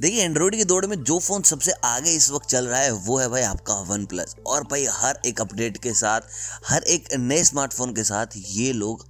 देखिए एंड्रॉइड की दौड़ में जो फ़ोन सबसे आगे इस वक्त चल रहा है, वो है भाई आपका वन प्लस और भाई हर एक अपडेट के साथ, हर एक नए स्मार्टफ़ोन के साथ ये लोग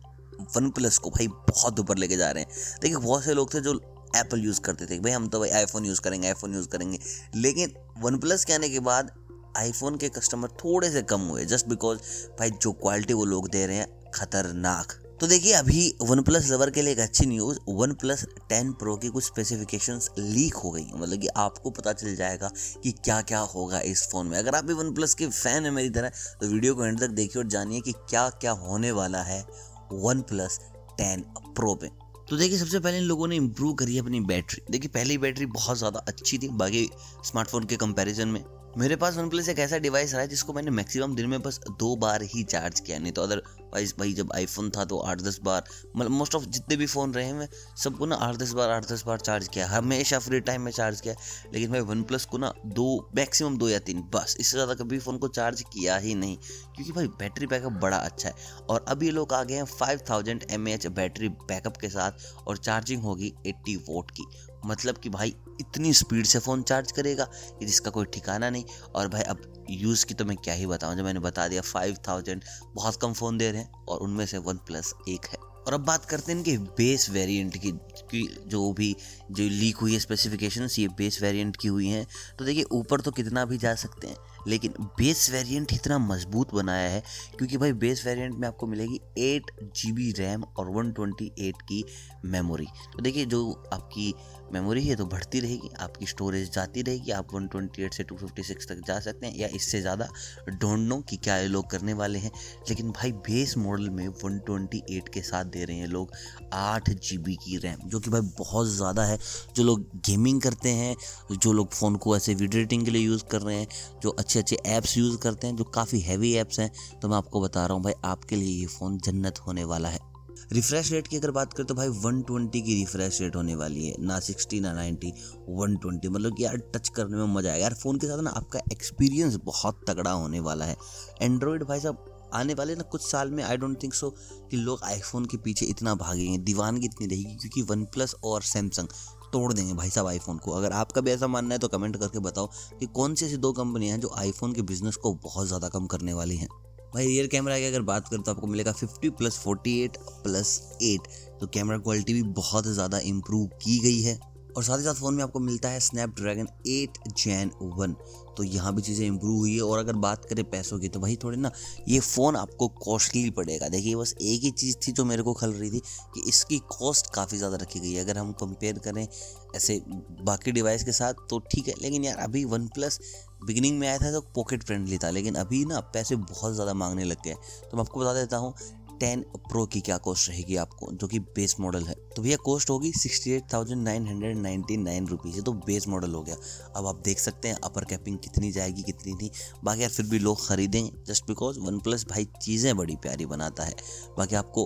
वन प्लस को भाई बहुत ऊपर लेके जा रहे हैं। देखिए, बहुत से लोग थे जो एप्पल यूज़ करते थे भाई हम तो भाई आईफोन यूज़ करेंगे आईफोन यूज़ करेंगे। लेकिन वन प्लस के आने के बाद आईफोन के कस्टमर थोड़े से कम हुए जस्ट बिकॉज़ भाई जो क्वालिटी वो लोग दे रहे हैं, खतरनाक। तो देखिए, अभी वन प्लस लवर के लिए एक अच्छी news one plus ten pro की कुछ स्पेसिफिकेशंस लीक हो गई मतलब कि आपको पता चल जाएगा कि क्या क्या होगा इस फ़ोन में। अगर आप भी वन प्लस के फ़ैन हैं मेरी तरह तो वीडियो को एंड तक देखिए और जानिए कि क्या क्या होने वाला है वन प्लस टेन प्रो में तो देखिए, सबसे पहले इन लोगों ने इम्प्रूव करी है अपनी बैटरी देखिए, पहली बैटरी बहुत ज़्यादा अच्छी थी, बाकी स्मार्टफ़ोन के कंपैरिजन में। मेरे पास वन प्लस एक ऐसा डिवाइस रहा है जिसको मैंने मैक्सिमम दिन में बस दो बार ही चार्ज किया, नहीं तो अदरवाइज़ भाई जब आईफोन था तो आठ दस बार मतलब मोस्ट ऑफ़ जितने भी फ़ोन रहे हैं सबको ना आठ दस बार, आठ दस बार चार्ज किया, हमेशा फ्री टाइम में चार्ज किया, लेकिन मैं वन प्लस को ना दो मैक्सिमम दो या तीन, बस इससे ज़्यादा कभी फ़ोन को चार्ज किया ही नहीं, क्योंकि भाई बैटरी बैकअप बड़ा अच्छा है, और अब ये लोग आ गए हैं five thousand M battery backup के साथ, और चार्जिंग होगी एट्टी वोट की मतलब कि भाई इतनी स्पीड से फ़ोन चार्ज करेगा कि जिसका कोई ठिकाना नहीं। और भाई अब यूज़ की तो मैं क्या ही बताऊँ जब मैंने बता दिया फाइव थाउज़ेंड बहुत कम फ़ोन दे रहे हैं और उनमें से वन प्लस एक है। और अब बात करते हैं इनके बेस वेरिएंट की की जो भी, जो लीक हुई है स्पेसिफिकेशंस ये बेस वेरिएंट की हुई हैं। तो देखिए, ऊपर तो कितना भी जा सकते हैं लेकिन बेस वेरिएंट इतना मज़बूत बनाया है, क्योंकि भाई बेस वेरिएंट में आपको मिलेगी एट जी बी रैम और वन ट्वेंटी एट की मेमोरी तो देखिए, जो आपकी मेमोरी है तो बढ़ती रहेगी, आपकी स्टोरेज जाती रहेगी, आप 128 से 256 तक जा सकते हैं, या इससे ज़्यादा। डोंट नो कि क्या ये लोग करने वाले हैं, लेकिन भाई बेस मॉडल में 128 के साथ दे रहे हैं लोग आठ जी बी की रैम जो कि भाई बहुत ज़्यादा है। जो लोग गेमिंग करते हैं, जो लोग फ़ोन को ऐसे वीडियो एडिटिंग के लिए यूज़ कर रहे हैं, जो अच्छे अच्छे ऐप्स यूज़ करते हैं, जो काफ़ी हैवी ऐप्स हैं। तो मैं आपको बता रहा हूँ भाई, आपके लिए ये फ़ोन जन्नत होने वाला है। रिफ्रेश रेट की अगर बात करें तो भाई 120 की रिफ्रेश रेट होने वाली है। ना 60 ना 90 120 मतलब कि यार टच करने में मज़ा आएगा। यार फ़ोन के साथ ना आपका एक्सपीरियंस बहुत तगड़ा होने वाला है। एंड्रॉयड भाई साहब, आने वाले ना कुछ साल में आई डोंट थिंक सो कि लोग आईफोन के पीछे इतना भागेंगे। दीवानगी इतनी रहेगी, क्योंकि वन प्लस और सैमसंग तोड़ देंगे भाई साहब आईफोन को। अगर आपका भी ऐसा मानना है तो कमेंट करके बताओ कि कौन सी ऐसी दो कंपनियाँ हैं जो आईफोन के बिज़नेस को बहुत ज़्यादा कम करने वाली हैं। भाई रियर कैमरा की अगर बात करें तो आपको मिलेगा 50 प्लस 48 प्लस 8 तो कैमरा क्वालिटी भी बहुत ज़्यादा इम्प्रूव की गई है। और साथ ही साथ फ़ोन में आपको मिलता है स्नैपड्रैगन एट जैन वन तो यहाँ भी चीज़ें इंप्रूव हुई है और अगर बात करें पैसों की तो भाई थोड़े ना ये फ़ोन आपको कॉस्टली पड़ेगा। देखिए, बस एक ही चीज़ थी जो मेरे को खल रही थी कि इसकी कॉस्ट काफ़ी ज़्यादा रखी गई है। अगर हम कंपेयर करें ऐसे बाकी डिवाइस के साथ तो ठीक है, लेकिन यार अभी वन प्लस बिगिनिंग में आया था तो पॉकेट फ्रेंडली था, लेकिन अभी ना पैसे बहुत ज़्यादा मांगने लग गए तो मैं आपको बता देता हूँ टेन प्रो की क्या कॉस्ट रहेगी आपको, जो कि बेस मॉडल है। तो भैया कॉस्ट होगी sixty eight thousand nine hundred ninety nine rupees ये तो बेस मॉडल हो गया। अब आप देख सकते हैं अपर कैपिंग कितनी जाएगी, कितनी नहीं। बाकी यार फिर भी लोग खरीदें जस्ट बिकॉज़ वन प्लस भाई चीज़ें बड़ी प्यारी बनाता है। बाकी आपको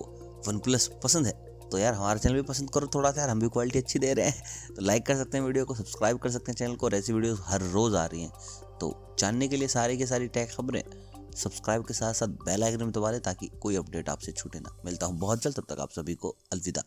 वन प्लस पसंद है तो यार हमारा चैनल भी पसंद करो थोड़ा सा यार, हम भी क्वालिटी अच्छी दे रहे हैं। तो लाइक कर सकते हैं वीडियो को सब्सक्राइब कर सकते हैं चैनल को, और ऐसी वीडियो हर रोज़ आ रही हैं। तो जानने के लिए सारी के सारी टैग खबरें। सब्सक्राइब के साथ साथ बेल आइकन में दबा लें ताकि कोई अपडेट आपसे छूटे ना। मिलता हूँ बहुत जल्द, तब तक आप सभी को अलविदा।